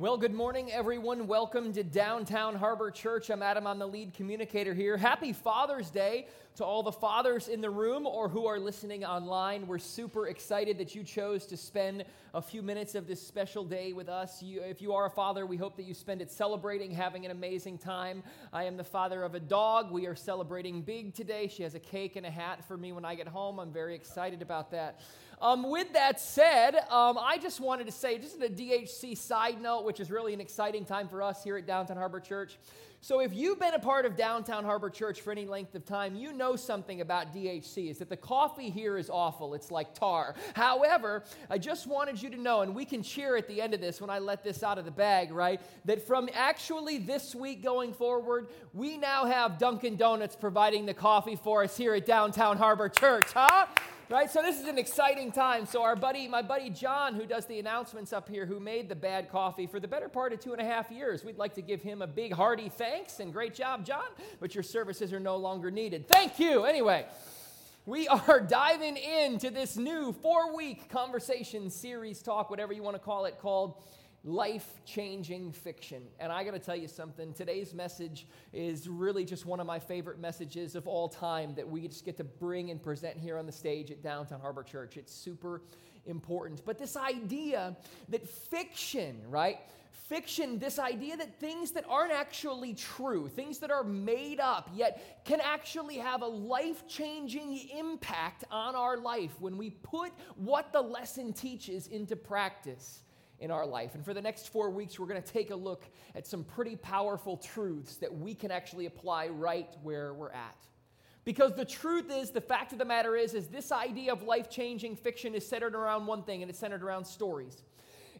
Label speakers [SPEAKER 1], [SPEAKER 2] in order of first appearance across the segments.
[SPEAKER 1] Well, good morning, everyone. Welcome to Downtown Harbor Church. I'm Adam. I'm the lead communicator here. Happy Father's Day to all the fathers in the room or who are listening online. We're super excited that you chose to spend a few minutes of this special day with us. You, if you are a father, we hope that you spend it celebrating, having an amazing time. I am the father of a dog. We are celebrating big today. She has a cake and a hat for me when I get home. I'm very excited about that. Um, with that said, um, I just wanted to say, just a DHC side note, which is really an exciting time for us here at Downtown Harbor Church. So, if you've been a part of Downtown Harbor Church for any length of time, you know something about DHC is that the coffee here is awful. It's like tar. However, I just wanted you to know, and we can cheer at the end of this when I let this out of the bag, right? That from actually this week going forward, we now have Dunkin' Donuts providing the coffee for us here at Downtown Harbor Church, huh? Right? So this is an exciting time. So our buddy, my buddy John, who does the announcements up here, who made the bad coffee for the better part of two and a half years, we'd like to give him a big hearty thanks and great job, John. But your services are no longer needed. Thank you. Anyway. We are diving into this new four week conversation series talk, whatever you want to call it, called life changing fiction. And I got to tell you something. Today's message is really just one of my favorite messages of all time that we just get to bring and present here on the stage at Downtown Harbor Church. It's super important. But this idea that fiction, right? Fiction, this idea that things that aren't actually true, things that are made up, yet can actually have a life changing impact on our life when we put what the lesson teaches into practice in our life. And for the next four weeks, we're going to take a look at some pretty powerful truths that we can actually apply right where we're at. Because the truth is, the fact of the matter is, is this idea of life-changing fiction is centered around one thing, and it's centered around stories.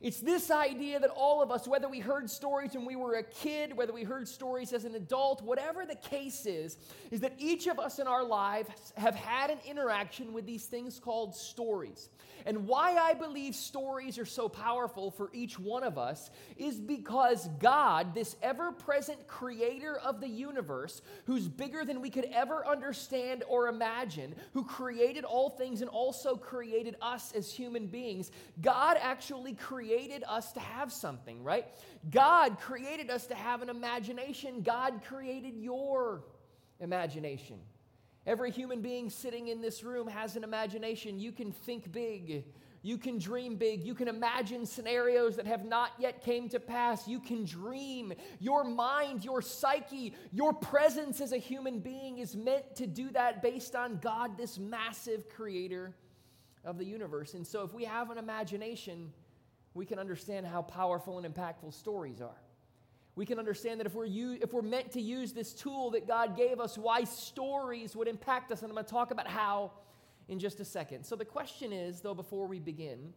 [SPEAKER 1] It's this idea that all of us, whether we heard stories when we were a kid, whether we heard stories as an adult, whatever the case is, is that each of us in our lives have had an interaction with these things called stories. And why I believe stories are so powerful for each one of us is because God, this ever present creator of the universe, who's bigger than we could ever understand or imagine, who created all things and also created us as human beings, God actually created us to have something, right? God created us to have an imagination. God created your imagination. Every human being sitting in this room has an imagination. You can think big. You can dream big. You can imagine scenarios that have not yet came to pass. You can dream. Your mind, your psyche, your presence as a human being is meant to do that based on God, this massive creator of the universe. And so if we have an imagination, we can understand how powerful and impactful stories are we can understand that if we're, u- if we're meant to use this tool that God gave us, why stories would impact us. And I'm going to talk about how in just a second. So, the question is, though, before we begin,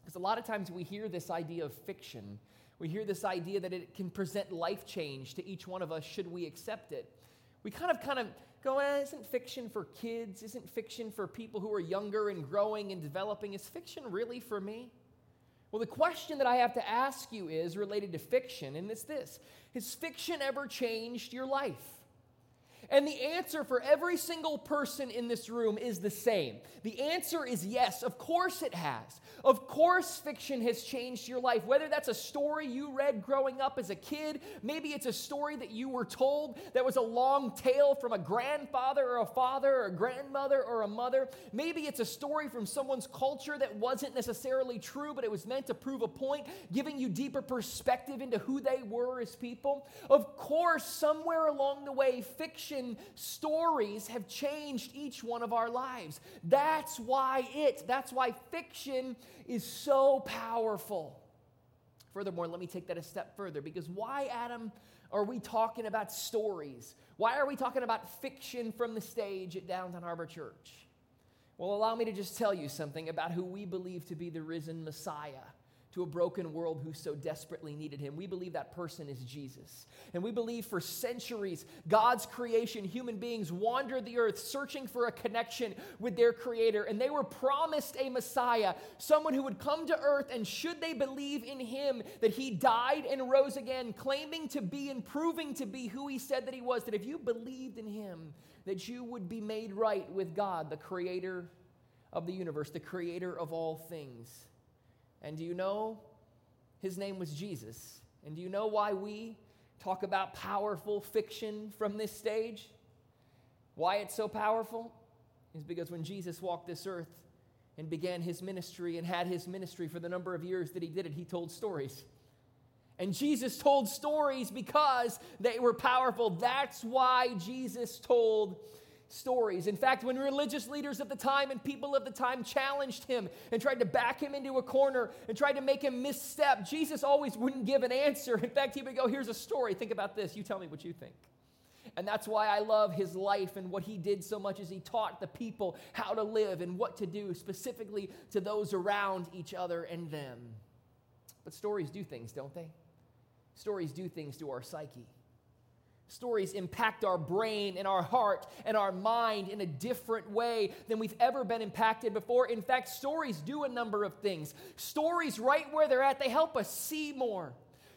[SPEAKER 1] because a lot of times we hear this idea of fiction, we hear this idea that it can present life change to each one of us should we accept it. We kind of, kind of go, eh, isn't fiction for kids? Isn't fiction for people who are younger and growing and developing? Is fiction really for me? Well, the question that I have to ask you is related to fiction, and it's this Has fiction ever changed your life? And the answer for every single person in this room is the same. The answer is yes, of course it has. Of course, fiction has changed your life. Whether that's a story you read growing up as a kid, maybe it's a story that you were told that was a long tale from a grandfather or a father or a grandmother or a mother. Maybe it's a story from someone's culture that wasn't necessarily true, but it was meant to prove a point, giving you deeper perspective into who they were as people. Of course, somewhere along the way, fiction fiction stories have changed each one of our lives. That's why it, that's why fiction is so powerful. Furthermore, let me take that a step further because why, Adam, are we talking about stories? Why are we talking about fiction from the stage at Downtown Harbor Church? Well, allow me to just tell you something about who we believe to be the risen Messiah to a broken world who so desperately needed him. We believe that person is Jesus. And we believe for centuries, God's creation, human beings wandered the earth searching for a connection with their creator. And they were promised a Messiah, someone who would come to earth, and should they believe in him, that he died and rose again, claiming to be and proving to be who he said that he was, that if you believed in him, that you would be made right with God, the creator of the universe, the creator of all things. And do you know? His name was Jesus. And do you know why we talk about powerful fiction from this stage? Why it's so powerful? Is because when Jesus walked this earth and began his ministry and had his ministry for the number of years that he did it, he told stories. And Jesus told stories because they were powerful. That's why Jesus told stories. In fact, when religious leaders of the time and people of the time challenged him and tried to back him into a corner and tried to make him misstep, Jesus always wouldn't give an answer. In fact, he would go, Here's a story. Think about this. You tell me what you think. And that's why I love his life and what he did so much as he taught the people how to live and what to do specifically to those around each other and them. But stories do things, don't they? Stories do things to our psyche. Stories impact our brain and our heart and our mind in a different way than we've ever been impacted before. In fact, stories do a number of things. Stories, right where they're at, they help us see more.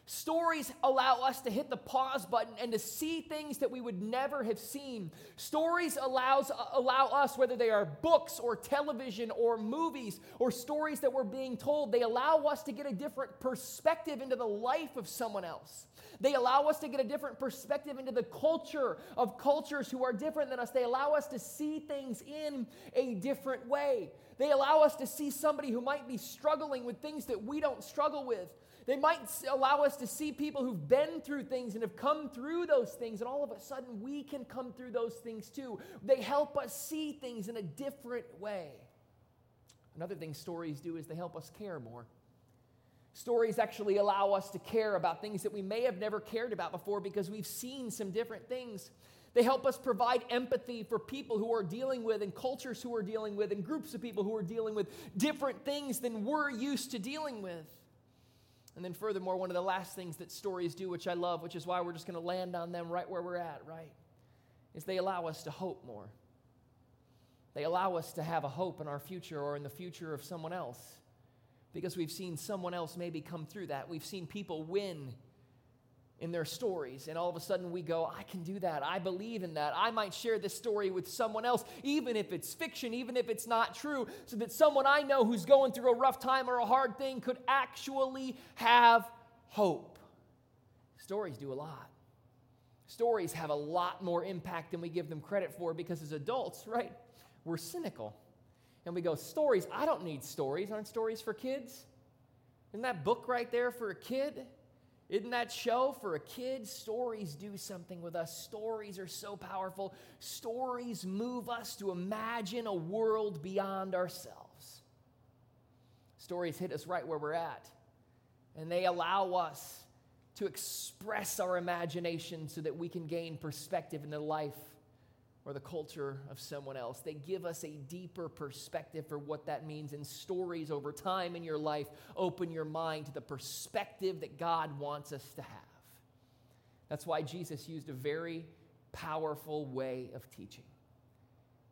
[SPEAKER 1] Stories allow us to hit the pause button and to see things that we would never have seen. Stories allows, allow us, whether they are books or television or movies or stories that we're being told, they allow us to get a different perspective into the life of someone else. They allow us to get a different perspective into the culture of cultures who are different than us. They allow us to see things in a different way. They allow us to see somebody who might be struggling with things that we don't struggle with. They might allow us to see people who've been through things and have come through those things, and all of a sudden we can come through those things too. They help us see things in a different way. Another thing stories do is they help us care more. Stories actually allow us to care about things that we may have never cared about before because we've seen some different things. They help us provide empathy for people who are dealing with, and cultures who are dealing with, and groups of people who are dealing with different things than we're used to dealing with. And then, furthermore, one of the last things that stories do, which I love, which is why we're just going to land on them right where we're at, right? Is they allow us to hope more. They allow us to have a hope in our future or in the future of someone else because we've seen someone else maybe come through that. We've seen people win in their stories. And all of a sudden we go, I can do that. I believe in that. I might share this story with someone else, even if it's fiction, even if it's not true, so that someone I know who's going through a rough time or a hard thing could actually have hope. Stories do a lot. Stories have a lot more impact than we give them credit for because as adults, right, we're cynical. And we go, Stories, I don't need stories. Aren't stories for kids? Isn't that book right there for a kid? Isn't that show for a kid? Stories do something with us. Stories are so powerful. Stories move us to imagine a world beyond ourselves. Stories hit us right where we're at, and they allow us to express our imagination so that we can gain perspective in the life or the culture of someone else. They give us a deeper perspective for what that means. And stories over time in your life open your mind to the perspective that God wants us to have. That's why Jesus used a very powerful way of teaching.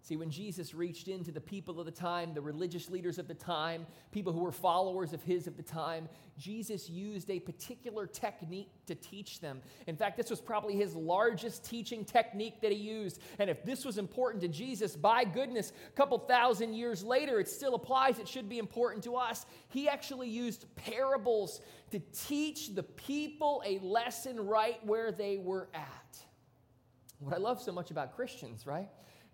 [SPEAKER 1] See, when Jesus reached into the people of the time, the religious leaders of the time, people who were followers of his of the time, Jesus used a particular technique to teach them. In fact, this was probably his largest teaching technique that he used. And if this was important to Jesus, by goodness, a couple thousand years later, it still applies. It should be important to us. He actually used parables to teach the people a lesson right where they were at. What I love so much about Christians, right?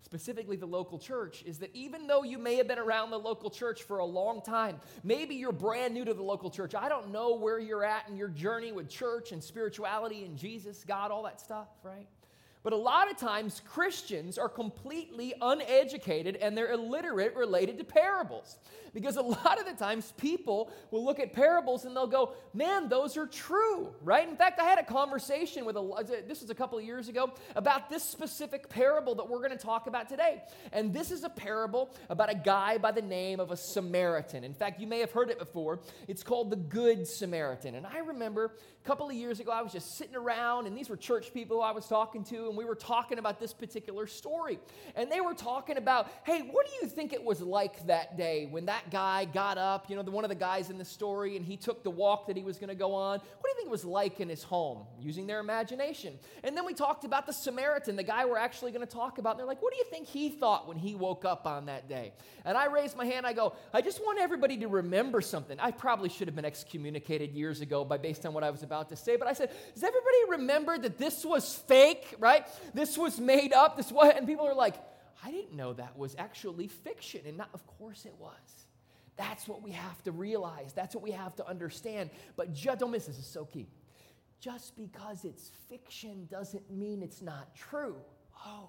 [SPEAKER 1] Specifically the local church, is that even though you may have been around the local church for a long time, maybe you're brand new to the local church. I don't know where you're at in your journey with church and spirituality and Jesus, God, all that stuff, right? But a lot of times, Christians are completely uneducated and they're illiterate related to parables. Because a lot of the times, people will look at parables and they'll go, man, those are true, right? In fact, I had a conversation with a, this was a couple of years ago, about this specific parable that we're going to talk about today. And this is a parable about a guy by the name of a Samaritan. In fact, you may have heard it before. It's called the Good Samaritan. And I remember a couple of years ago, I was just sitting around, and these were church people I was talking to, we were talking about this particular story. And they were talking about, hey, what do you think it was like that day when that guy got up, you know, the, one of the guys in the story, and he took the walk that he was going to go on? What do you think it was like in his home? Using their imagination. And then we talked about the Samaritan, the guy we're actually going to talk about. And they're like, what do you think he thought when he woke up on that day? And I raised my hand, I go, I just want everybody to remember something. I probably should have been excommunicated years ago by based on what I was about to say, but I said, does everybody remember that this was fake, right? This was made up, this what? and people are like, I didn't know that was actually fiction. And not, of course it was. That's what we have to realize. That's what we have to understand. But just, don't miss this, is so key. Just because it's fiction doesn't mean it's not true. Oh,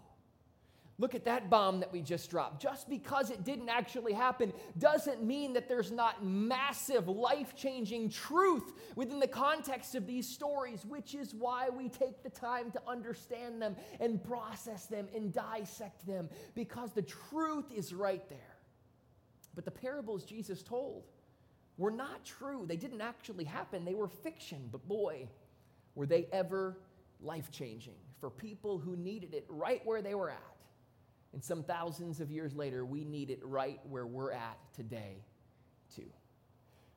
[SPEAKER 1] Look at that bomb that we just dropped. Just because it didn't actually happen doesn't mean that there's not massive, life changing truth within the context of these stories, which is why we take the time to understand them and process them and dissect them, because the truth is right there. But the parables Jesus told were not true. They didn't actually happen, they were fiction. But boy, were they ever life changing for people who needed it right where they were at. And some thousands of years later, we need it right where we're at today, too.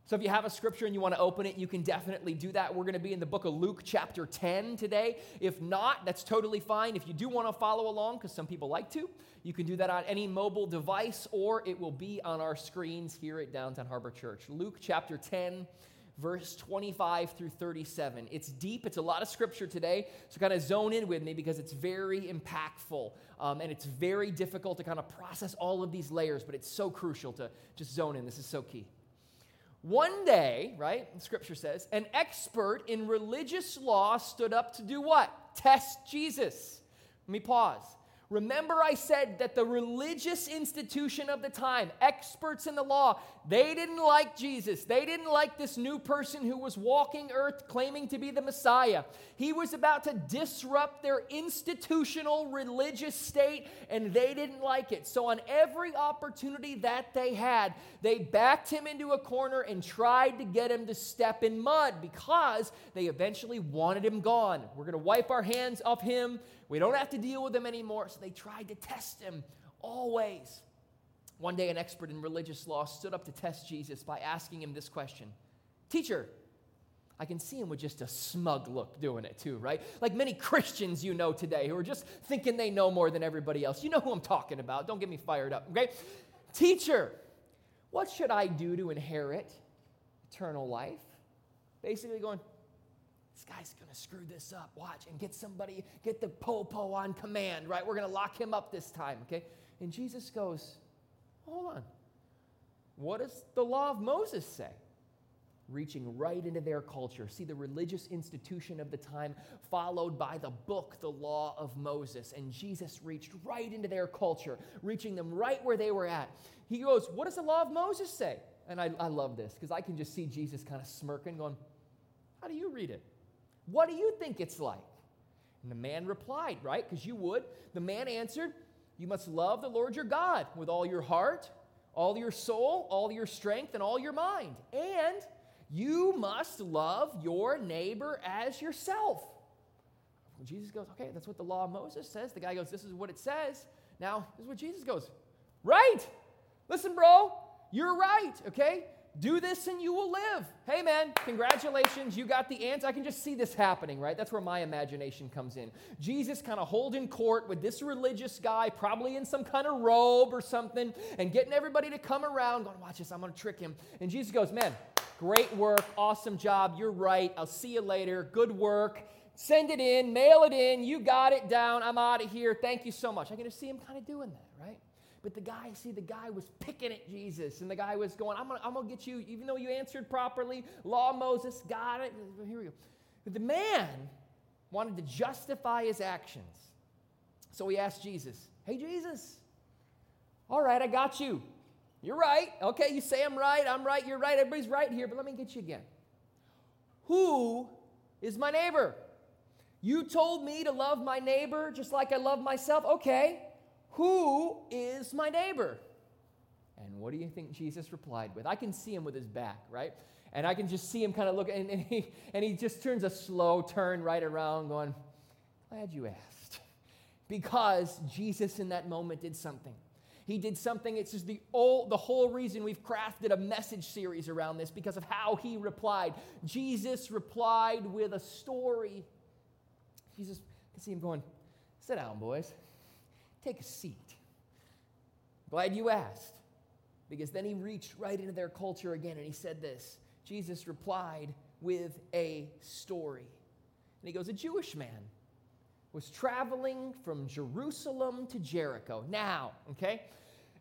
[SPEAKER 1] So if you have a scripture and you want to open it, you can definitely do that. We're going to be in the book of Luke, chapter 10 today. If not, that's totally fine. If you do want to follow along, because some people like to, you can do that on any mobile device or it will be on our screens here at Downtown Harbor Church. Luke, chapter 10 verse 25 through 37. It's deep, it's a lot of scripture today, so kind of zone in with me because it's very impactful um, and it's very difficult to kind of process all of these layers, but it's so crucial to just zone in. This is so key. One day, right, scripture says, an expert in religious law stood up to do what? Test Jesus. Let me pause. Remember, I said that the religious institution of the time, experts in the law, they didn't like Jesus. They didn't like this new person who was walking earth claiming to be the Messiah. He was about to disrupt their institutional religious state, and they didn't like it. So, on every opportunity that they had, they backed him into a corner and tried to get him to step in mud because they eventually wanted him gone. We're going to wipe our hands off him. We don't have to deal with them anymore. So they tried to test him always. One day, an expert in religious law stood up to test Jesus by asking him this question Teacher, I can see him with just a smug look doing it too, right? Like many Christians you know today who are just thinking they know more than everybody else. You know who I'm talking about. Don't get me fired up, okay? Teacher, what should I do to inherit eternal life? Basically, going, this guy's to screw this up. Watch and get somebody, get the popo on command, right? We're to lock him up this time, okay? And Jesus goes, hold on. What does the law of Moses say? Reaching right into their culture. See, the religious institution of the time followed by the book, the law of Moses. And Jesus reached right into their culture, reaching them right where they were at. He goes, What does the law of Moses say? And I, I love this because I can just see Jesus kind of smirking, going, How do you read it? What do you think it's like? And the man replied, right? Because you would. The man answered, You must love the Lord your God with all your heart, all your soul, all your strength, and all your mind. And you must love your neighbor as yourself. Jesus goes, Okay, that's what the law of Moses says. The guy goes, This is what it says. Now, this is what Jesus goes, Right. Listen, bro, you're right, okay? Do this and you will live. Hey, man, congratulations, you got the answer. I can just see this happening, right? That's where my imagination comes in. Jesus kind of holding court with this religious guy, probably in some kind of robe or something, and getting everybody to come around, going, Watch this, I'm going to trick him. And Jesus goes, Man, great work, awesome job, you're right, I'll see you later, good work. Send it in, mail it in, you got it down, I'm out of here, thank you so much. I can just see him kind of doing that, right? But the guy, see, the guy was picking at Jesus, and the guy was going, I'm gonna, I'm gonna get you, even though you answered properly, law Moses, got it. Here we go. But the man wanted to justify his actions. So he asked Jesus, Hey, Jesus, all right, I got you. You're right. Okay, you say I'm right, I'm right, you're right, everybody's right here, but let me get you again. Who is my neighbor? You told me to love my neighbor just like I love myself. Okay. Who is my neighbor? And what do you think Jesus replied with? I can see him with his back, right? And I can just see him kind of look, and, and, he, and he just turns a slow turn right around, going, Glad you asked. Because Jesus in that moment did something. He did something, it's just the, old, the whole reason we've crafted a message series around this because of how he replied. Jesus replied with a story. Jesus, I can see him going, Sit down, boys. Take a seat. Glad you asked. Because then he reached right into their culture again and he said this Jesus replied with a story. And he goes, A Jewish man was traveling from Jerusalem to Jericho. Now, okay?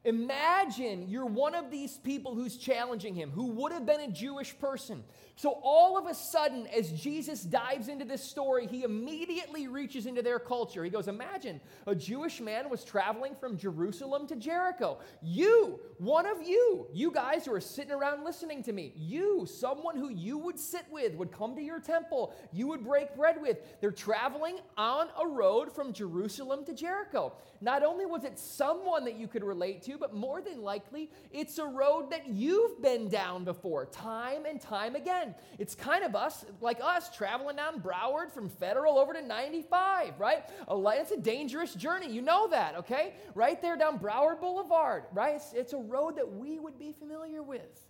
[SPEAKER 1] Imagine you're one of these people who's challenging him, who would have been a Jewish person. So, all of a sudden, as Jesus dives into this story, he immediately reaches into their culture. He goes, Imagine a Jewish man was traveling from Jerusalem to Jericho. You, one of you, you guys who are sitting around listening to me, you, someone who you would sit with, would come to your temple, you would break bread with. They're traveling on a road from Jerusalem to Jericho. Not only was it someone that you could relate to, but more than likely, it's a road that you've been down before, time and time again. It's kind of us, like us, traveling down Broward from Federal over to 95, right? It's a dangerous journey. You know that, okay? Right there down Broward Boulevard, right? It's, it's a road that we would be familiar with.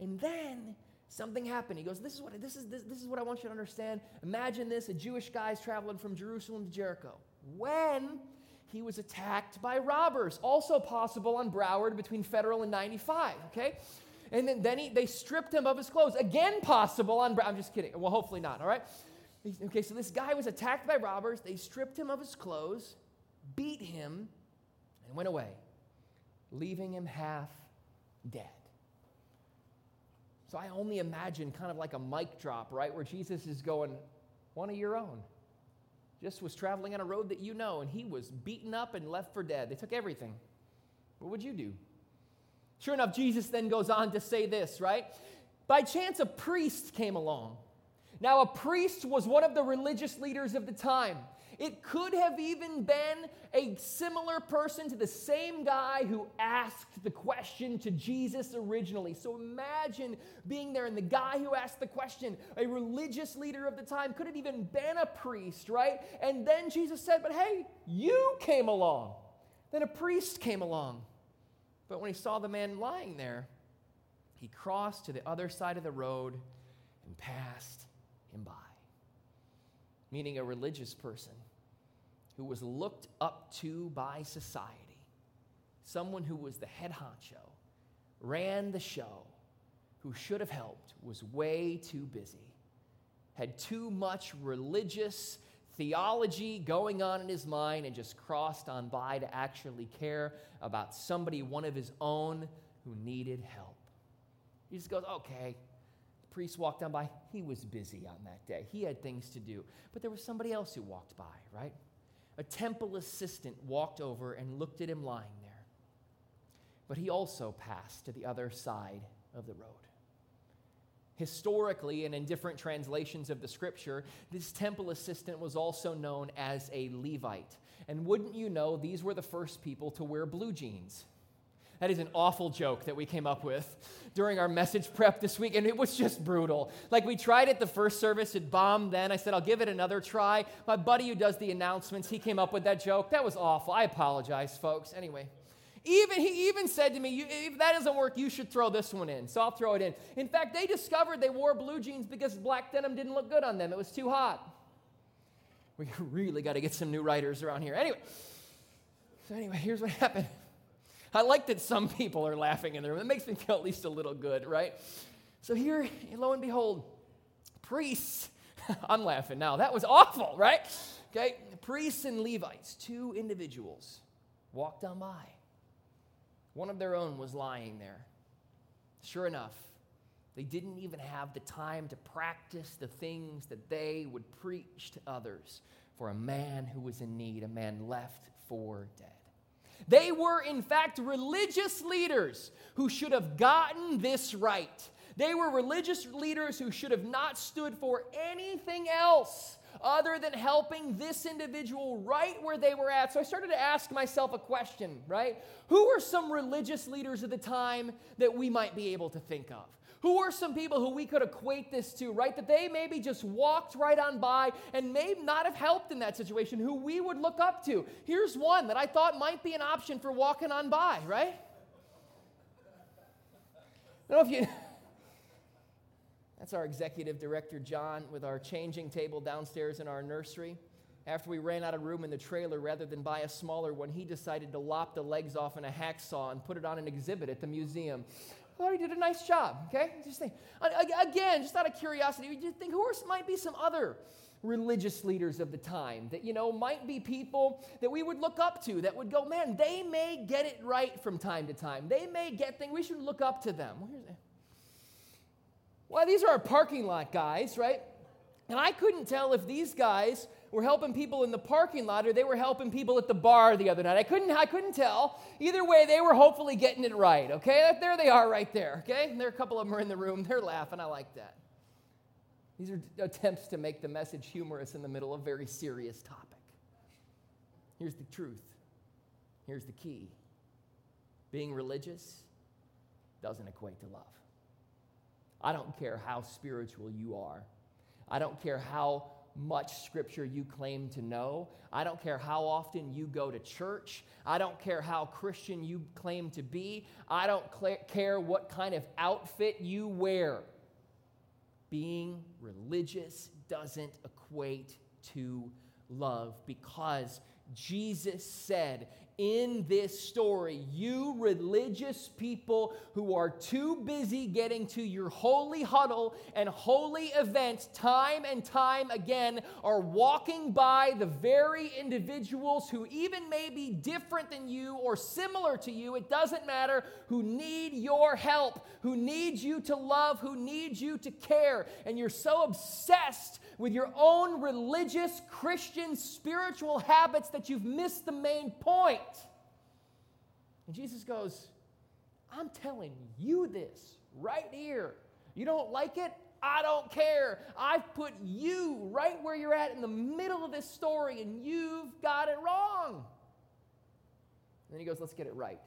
[SPEAKER 1] And then something happened. He goes, This is what this is this, this is what I want you to understand. Imagine this: a Jewish guy's traveling from Jerusalem to Jericho. When he was attacked by robbers, also possible on Broward between Federal and 95, okay? And then, then he, they stripped him of his clothes. Again, possible on, I'm just kidding. Well, hopefully not, all right? Okay, so this guy was attacked by robbers. They stripped him of his clothes, beat him, and went away, leaving him half dead. So I only imagine kind of like a mic drop, right? Where Jesus is going, one of your own. Just was traveling on a road that you know, and he was beaten up and left for dead. They took everything. What would you do? Sure enough, Jesus then goes on to say this, right? By chance, a priest came along. Now, a priest was one of the religious leaders of the time. It could have even been a similar person to the same guy who asked the question to Jesus originally. So imagine being there and the guy who asked the question, a religious leader of the time, could have even been a priest, right? And then Jesus said, But hey, you came along. Then a priest came along. But when he saw the man lying there, he crossed to the other side of the road and passed him by. Meaning a religious person who was looked up to by society, someone who was the head honcho, ran the show, who should have helped, was way too busy, had too much religious theology going on in his mind and just crossed on by to actually care about somebody, one of his own, who needed help. He just goes, okay. The priest walked on by. He was busy on that day, he had things to do. But there was somebody else who walked by, right? A temple assistant walked over and looked at him lying there. But he also passed to the other side of the road. Historically, and in different translations of the scripture, this temple assistant was also known as a Levite. And wouldn't you know, these were the first people to wear blue jeans. That is an awful joke that we came up with during our message prep this week, and it was just brutal. Like, we tried it the first service, it bombed then. I said, I'll give it another try. My buddy who does the announcements, he came up with that joke. That was awful. I apologize, folks. Anyway. Even he even said to me, if that doesn't work, you should throw this one in. So I'll throw it in. In fact, they discovered they wore blue jeans because black denim didn't look good on them. It was too hot. We really got to get some new writers around here. Anyway, so anyway, here's what happened. I like that some people are laughing in the room. It makes me feel at least a little good, right? So here, lo and behold, priests. I'm laughing now. That was awful, right? Okay, priests and Levites, two individuals, walked on by. One of their own was lying there. Sure enough, they didn't even have the time to practice the things that they would preach to others for a man who was in need, a man left for dead. They were, in fact, religious leaders who should have gotten this right. They were religious leaders who should have not stood for anything else other than helping this individual right where they were at. So I started to ask myself a question, right? Who were some religious leaders of the time that we might be able to think of? Who are some people who we could equate this to, right? That they maybe just walked right on by and may not have helped in that situation, who we would look up to. Here's one that I thought might be an option for walking on by, right? I don't know if you. That's our executive director, John, with our changing table downstairs in our nursery. After we ran out of room in the trailer, rather than buy a smaller one, he decided to lop the legs off in a hacksaw and put it on an exhibit at the museum. Thought he did a nice job, okay? Just think, again, just out of curiosity, you just think who might be some other religious leaders of the time that, you know, might be people that we would look up to that would go, man, they may get it right from time to time. They may get things, we should look up to them. Well, well, these are our parking lot guys, right? And I couldn't tell if these guys were helping people in the parking lot or they were helping people at the bar the other night. I couldn't, I couldn't tell. Either way, they were hopefully getting it right, okay? There they are right there, okay? And there are a couple of them are in the room. They're laughing. I like that. These are attempts to make the message humorous in the middle of a very serious topic. Here's the truth. Here's the key. Being religious doesn't equate to love. I don't care how spiritual you are. I don't care how much scripture you claim to know. I don't care how often you go to church. I don't care how Christian you claim to be. I don't care what kind of outfit you wear. Being religious doesn't equate to love because Jesus said in this story, you religious people who are too busy getting to your holy huddle and holy events time and time again are walking by the very individuals who even may be different than you or similar to you, it doesn't matter, who need your help, who need you to love, who need you to care. And you're so obsessed with your own religious, Christian, spiritual habits that you've missed the main point. And Jesus goes, I'm telling you this right here. You don't like it? I don't care. I've put you right where you're at in the middle of this story, and you've got it wrong. And then he goes, Let's get it right.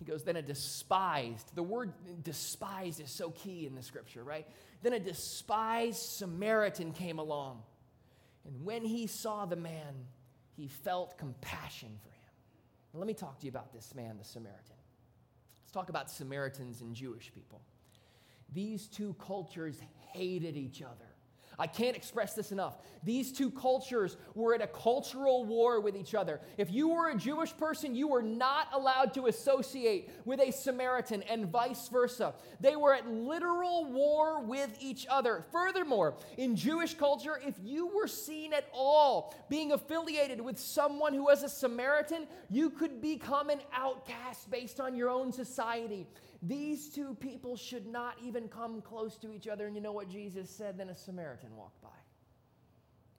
[SPEAKER 1] He goes, Then a despised, the word despised is so key in the scripture, right? Then a despised Samaritan came along. And when he saw the man, he felt compassion for him. Now, let me talk to you about this man, the Samaritan. Let's talk about Samaritans and Jewish people. These two cultures hated each other. I can't express this enough. These two cultures were at a cultural war with each other. If you were a Jewish person, you were not allowed to associate with a Samaritan and vice versa. They were at literal war with each other. Furthermore, in Jewish culture, if you were seen at all being affiliated with someone who was a Samaritan, you could become an outcast based on your own society. These two people should not even come close to each other. And you know what Jesus said? Then a Samaritan walked by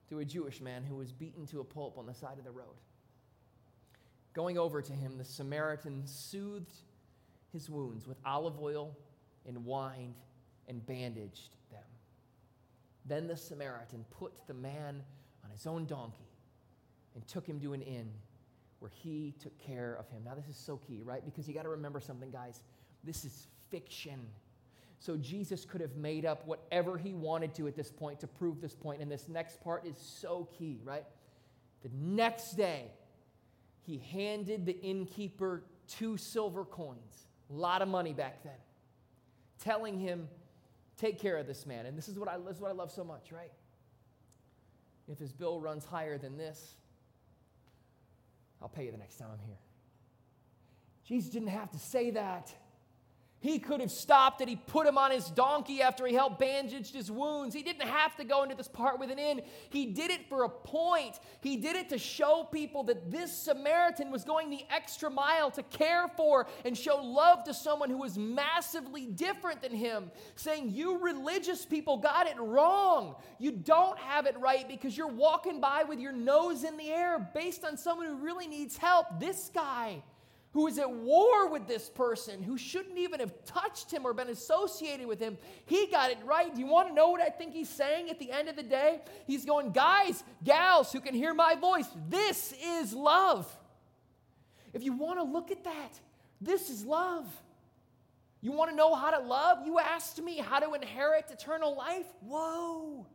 [SPEAKER 1] to a Jewish man who was beaten to a pulp on the side of the road. Going over to him, the Samaritan soothed his wounds with olive oil and wine and bandaged them. Then the Samaritan put the man on his own donkey and took him to an inn where he took care of him. Now, this is so key, right? Because you got to remember something, guys. This is fiction. So Jesus could have made up whatever he wanted to at this point to prove this point. And this next part is so key, right? The next day, he handed the innkeeper two silver coins, a lot of money back then, telling him, Take care of this man. And this is what I, this is what I love so much, right? If his bill runs higher than this, I'll pay you the next time I'm here. Jesus didn't have to say that. He could have stopped it. He put him on his donkey after he helped bandage his wounds. He didn't have to go into this part with an inn. He did it for a point. He did it to show people that this Samaritan was going the extra mile to care for and show love to someone who was massively different than him. Saying, You religious people got it wrong. You don't have it right because you're walking by with your nose in the air based on someone who really needs help. This guy who is at war with this person, who shouldn't even have touched him or been associated with him. He got it right. Do you want to know what I think he's saying at the end of the day? He's going, guys, gals who can hear my voice, this is love. If you want to look at that, this is love. You want to know how to love? You asked me how to inherit eternal life? Whoa.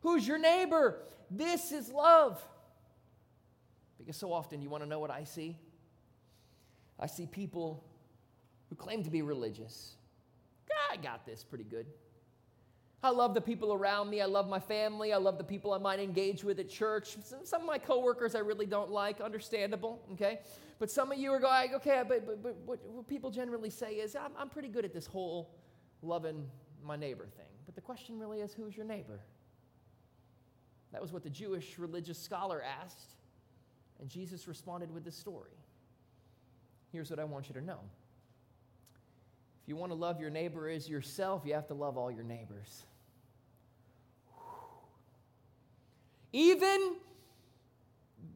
[SPEAKER 1] Who's your neighbor? This is love. Because so often, you want to know what I see? I see people who claim to be religious. Ah, I got this pretty good. I love the people around me. I love my family. I love the people I might engage with at church. Some of my coworkers I really don't like, understandable, okay? But some of you are going, okay, but, but, but what, what people generally say is, I'm, I'm pretty good at this whole loving my neighbor thing. But the question really is, who's your neighbor? That was what the Jewish religious scholar asked, and Jesus responded with this story. Here's what I want you to know if you want to love your neighbor as yourself, you have to love all your neighbors. Even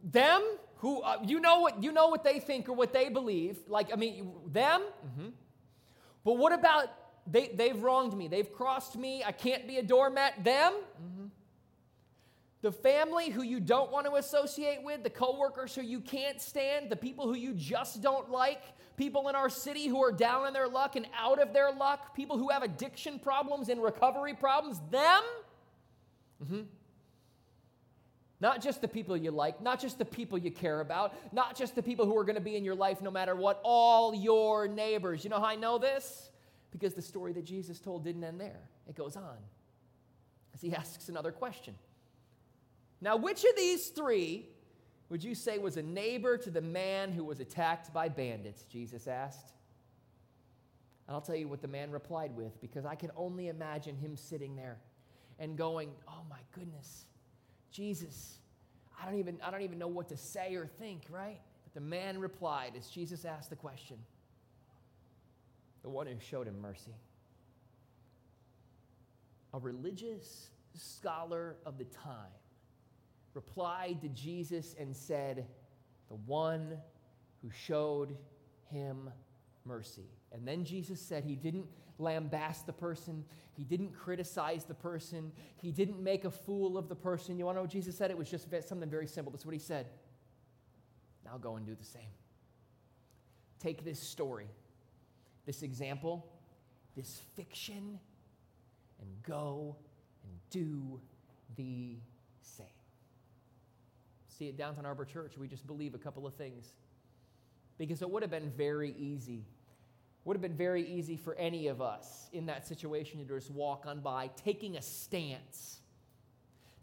[SPEAKER 1] them who uh, you know what you know what they think or what they believe. Like I mean, them. Mm-hmm. But what about they? They've wronged me. They've crossed me. I can't be a doormat. Them. Mm-hmm. The family who you don't want to associate with, the coworkers who you can't stand, the people who you just don't like, people in our city who are down in their luck and out of their luck, people who have addiction problems and recovery problems, them. Mm-hmm. Not just the people you like, not just the people you care about, not just the people who are going to be in your life no matter what, all your neighbors. You know how I know this? Because the story that Jesus told didn't end there. It goes on as he asks another question. Now, which of these three would you say was a neighbor to the man who was attacked by bandits? Jesus asked. And I'll tell you what the man replied with because I can only imagine him sitting there and going, Oh my goodness. Jesus, I don't even, I don't even know what to say or think, right? But the man replied as Jesus asked the question the one who showed him mercy. A religious scholar of the time replied to Jesus and said, The one who showed him mercy. And then Jesus said he didn't lambast the person, he didn't criticize the person, he didn't make a fool of the person. You want to know what Jesus said? It was just something very simple. That's what he said. Now go and do the same. Take this story, this example, this fiction, and go and do the same. See, at Downtown Harbor Church, we just believe a couple of things. Because it would have been very easy would have been very easy for any of us in that situation to just walk on by, taking a stance.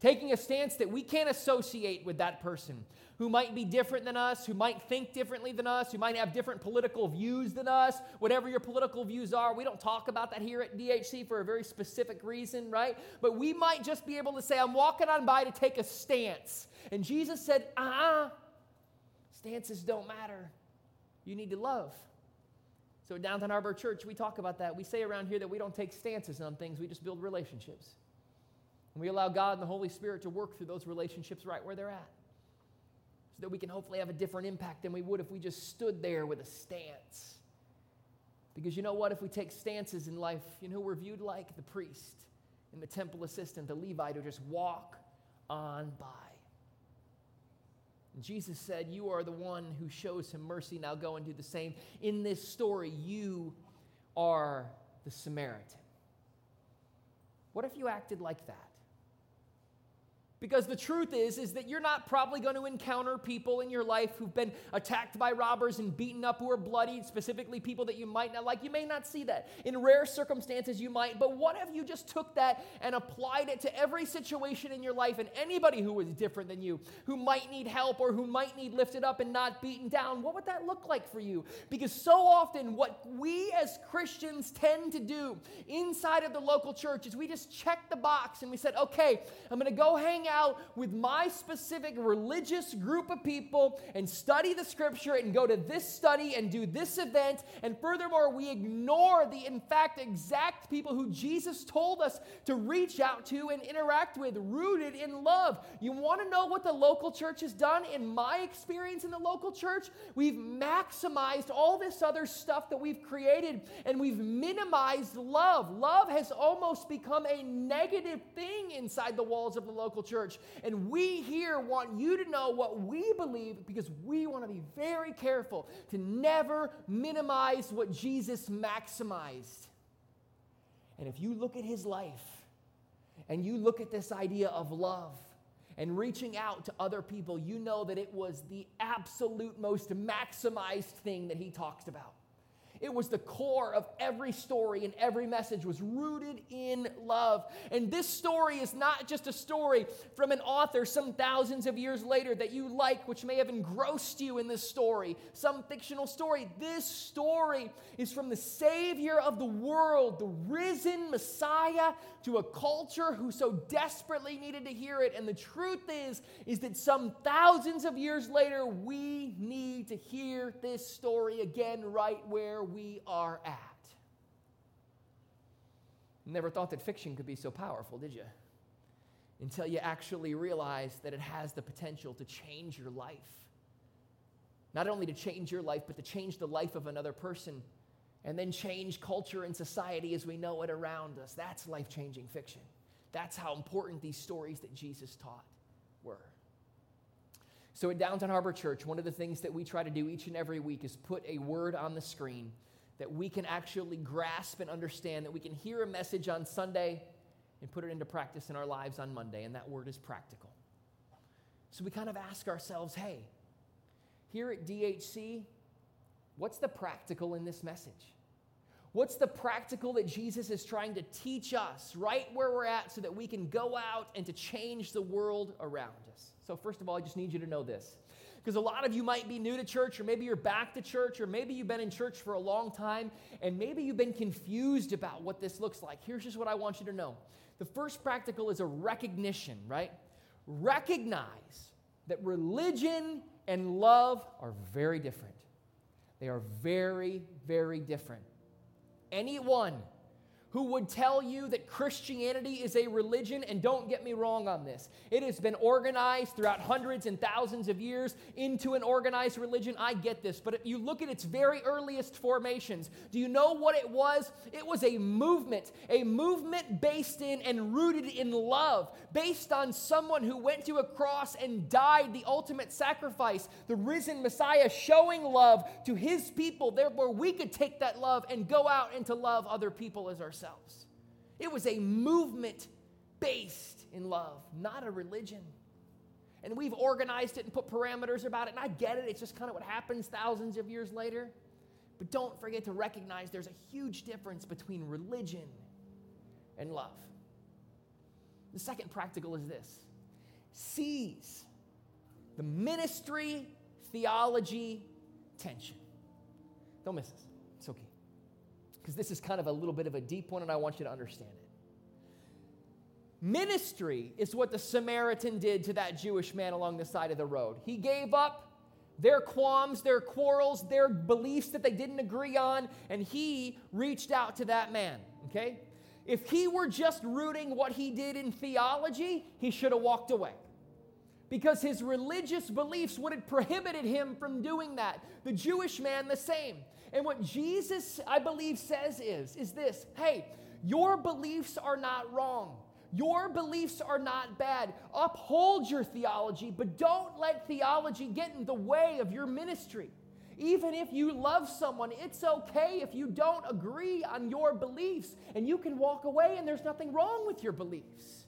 [SPEAKER 1] Taking a stance that we can't associate with that person who might be different than us, who might think differently than us, who might have different political views than us, whatever your political views are. We don't talk about that here at DHC for a very specific reason, right? But we might just be able to say, I'm walking on by to take a stance. And Jesus said, uh uh-uh. uh stances don't matter. You need to love. So, Downtown Harbor Church, we talk about that. We say around here that we don't take stances on things, we just build relationships. And we allow God and the Holy Spirit to work through those relationships right where they're at. So that we can hopefully have a different impact than we would if we just stood there with a stance. Because you know what? If we take stances in life, you know we're viewed like? The priest and the temple assistant, the Levite who just walk on by. And Jesus said, You are the one who shows him mercy. Now go and do the same. In this story, you are the Samaritan. What if you acted like that? Because the truth is is that you're not probably going to encounter people in your life who've been attacked by robbers and beaten up who are bloody, specifically people that you might not like. You may not see that. In rare circumstances you might, but what if you just took that and applied it to every situation in your life and anybody who is different than you, who might need help or who might need lifted up and not beaten down? What would that look like for you? Because so often what we as Christians tend to do inside of the local church is we just check the box and we said, "Okay, I'm going to go hang out with my specific religious group of people and study the scripture and go to this study and do this event. And furthermore, we ignore the, in fact, exact people who Jesus told us to reach out to and interact with, rooted in love. You want to know what the local church has done? In my experience in the local church, we've maximized all this other stuff that we've created and we've minimized love. Love has almost become a negative thing inside the walls of the local church Church. And we here want you to know what we believe because we want to be very careful to never minimize what Jesus maximized. And if you look at his life and you look at this idea of love, and reaching out to other people, you know that it was the absolute most maximized thing that he talks about. It was the core of every story and every message was rooted in love. And this story is not just a story from an author some thousands of years later that you like, which may have engrossed you in this story, some fictional story. This story is from the Savior of the world, the risen Messiah, to a culture who so desperately needed to hear it. And the truth is, is that some thousands of years later, we need to hear this story again right where we are at. Never thought that fiction could be so powerful, did you? Until you actually realize that it has the potential to change your life. Not only to change your life, but to change the life of another person and then change culture and society as we know it around us. That's life changing fiction. That's how important these stories that Jesus taught. So, at Downtown Harbor Church, one of the things that we try to do each and every week is put a word on the screen that we can actually grasp and understand, that we can hear a message on Sunday and put it into practice in our lives on Monday, and that word is practical. So, we kind of ask ourselves hey, here at DHC, what's the practical in this message? What's the practical that Jesus is trying to teach us right where we're at so that we can go out and to change the world around us? So, first of all, I just need you to know this. Because a lot of you might be new to church, or maybe you're back to church, or maybe you've been in church for a long time, and maybe you've been confused about what this looks like. Here's just what I want you to know the first practical is a recognition, right? Recognize that religion and love are very different. They are very, very different anyone who would tell you that Christianity is a religion, and don't get me wrong on this. It has been organized throughout hundreds and thousands of years into an organized religion. I get this. But if you look at its very earliest formations, do you know what it was? It was a movement, a movement based in and rooted in love, based on someone who went to a cross and died the ultimate sacrifice, the risen Messiah showing love to his people. Therefore, we could take that love and go out and to love other people as ourselves It was a movement based in love, not a religion. And we've organized it and put parameters about it, and I get it. It's just kind of what happens thousands of years later. But don't forget to recognize there's a huge difference between religion and love. The second practical is this seize the ministry theology tension. Don't miss this because this is kind of a little bit of a deep one and I want you to understand it. Ministry is what the Samaritan did to that Jewish man along the side of the road. He gave up their qualms, their quarrels, their beliefs that they didn't agree on, and he reached out to that man, okay? If he were just rooting what he did in theology, he should have walked away because his religious beliefs would have prohibited him from doing that. The Jewish man, the same. And what Jesus, I believe, says is, is this hey, your beliefs are not wrong. Your beliefs are not bad. Uphold your theology, but don't let theology get in the way of your ministry. Even if you love someone, it's okay if you don't agree on your beliefs and you can walk away and there's nothing wrong with your beliefs.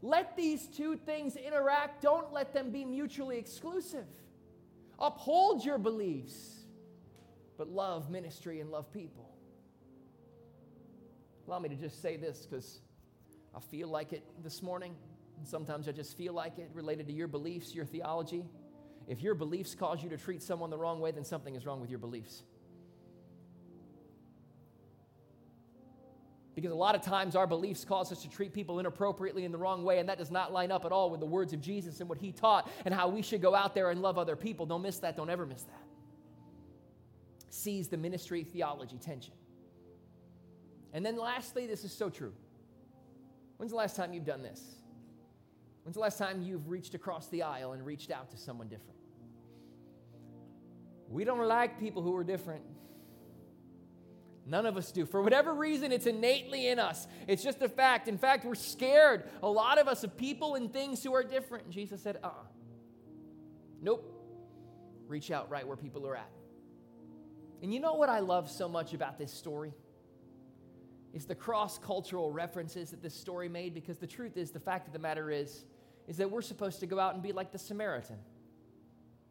[SPEAKER 1] Let these two things interact, don't let them be mutually exclusive. Uphold your beliefs but love ministry and love people. Allow me to just say this because I feel like it this morning. And sometimes I just feel like it related to your beliefs, your theology. If your beliefs cause you to treat someone the wrong way, then something is wrong with your beliefs. Because a lot of times our beliefs cause us to treat people inappropriately in the wrong way, and that does not line up at all with the words of Jesus and what he taught and how we should go out there and love other people. Don't miss that. Don't ever miss that seize the ministry theology tension. And then lastly, this is so true. When's the last time you've done this? When's the last time you've reached across the aisle and reached out to someone different? We don't like people who are different. None of us do. For whatever reason, it's innately in us. It's just a fact. In fact, we're scared, a lot of us, of people and things who are different. And Jesus said, uh uh Nope. Reach out right where people are at. And you know what I love so much about this story? Is the cross cultural references that this story made because the truth is, the fact of the matter is, is that we're supposed to go out and be like the Samaritan,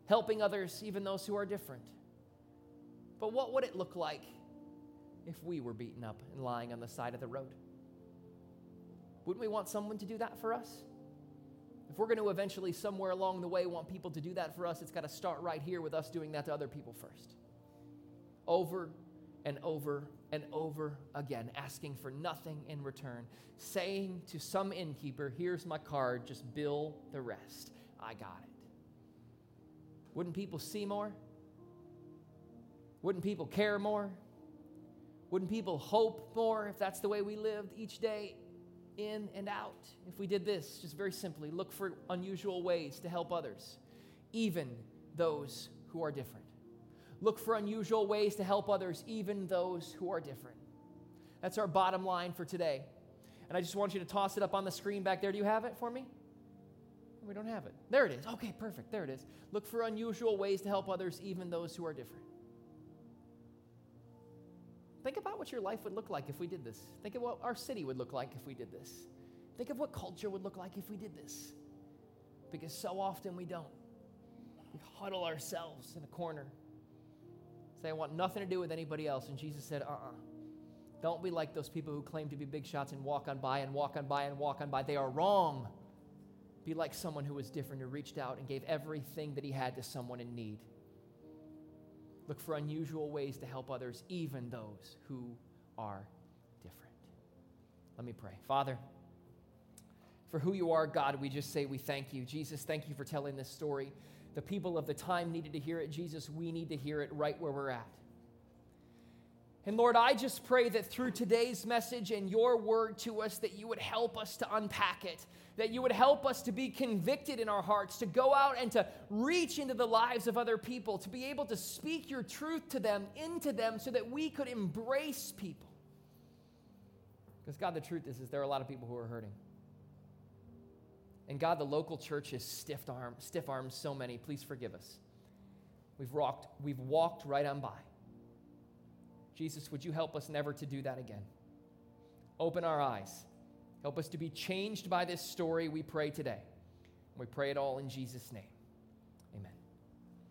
[SPEAKER 1] helping others, even those who are different. But what would it look like if we were beaten up and lying on the side of the road? Wouldn't we want someone to do that for us? If we're going to eventually, somewhere along the way, want people to do that for us, it's got to start right here with us doing that to other people first. Over and over and over again, asking for nothing in return, saying to some innkeeper, Here's my card, just bill the rest. I got it. Wouldn't people see more? Wouldn't people care more? Wouldn't people hope more if that's the way we lived each day in and out? If we did this, just very simply, look for unusual ways to help others, even those who are different. Look for unusual ways to help others, even those who are different. That's our bottom line for today. And I just want you to toss it up on the screen back there. Do you have it for me? We don't have it. There it is. Okay, perfect. There it is. Look for unusual ways to help others, even those who are different. Think about what your life would look like if we did this. Think of what our city would look like if we did this. Think of what culture would look like if we did this. Because so often we don't. We huddle ourselves in a corner Say, I want nothing to do with anybody else. And Jesus said, uh uh-uh. uh. do not be like those people who claim to be big shots and walk on by and walk on by and walk on by. They are wrong. Be like someone who was different, who reached out and gave everything that he had to someone in need. Look for unusual ways to help others, even those who are different. Let me pray. Father, for who you are, God, we just say we thank you. Jesus, thank you for telling this story. The people of the time needed to hear it. Jesus, we need to hear it right where we're at. And Lord, I just pray that through today's message and your word to us, that you would help us to unpack it, that you would help us to be convicted in our hearts, to go out and to reach into the lives of other people, to be able to speak your truth to them, into them, so that we could embrace people. Because, God, the truth is, is there are a lot of people who are hurting. And God, the local church is stiff armed, stiff armed so many. Please forgive us. We've walked, we've walked right on by. Jesus, would you help us never to do that again? Open our eyes. Help us to be changed by this story, we pray today. We pray it all in Jesus' name.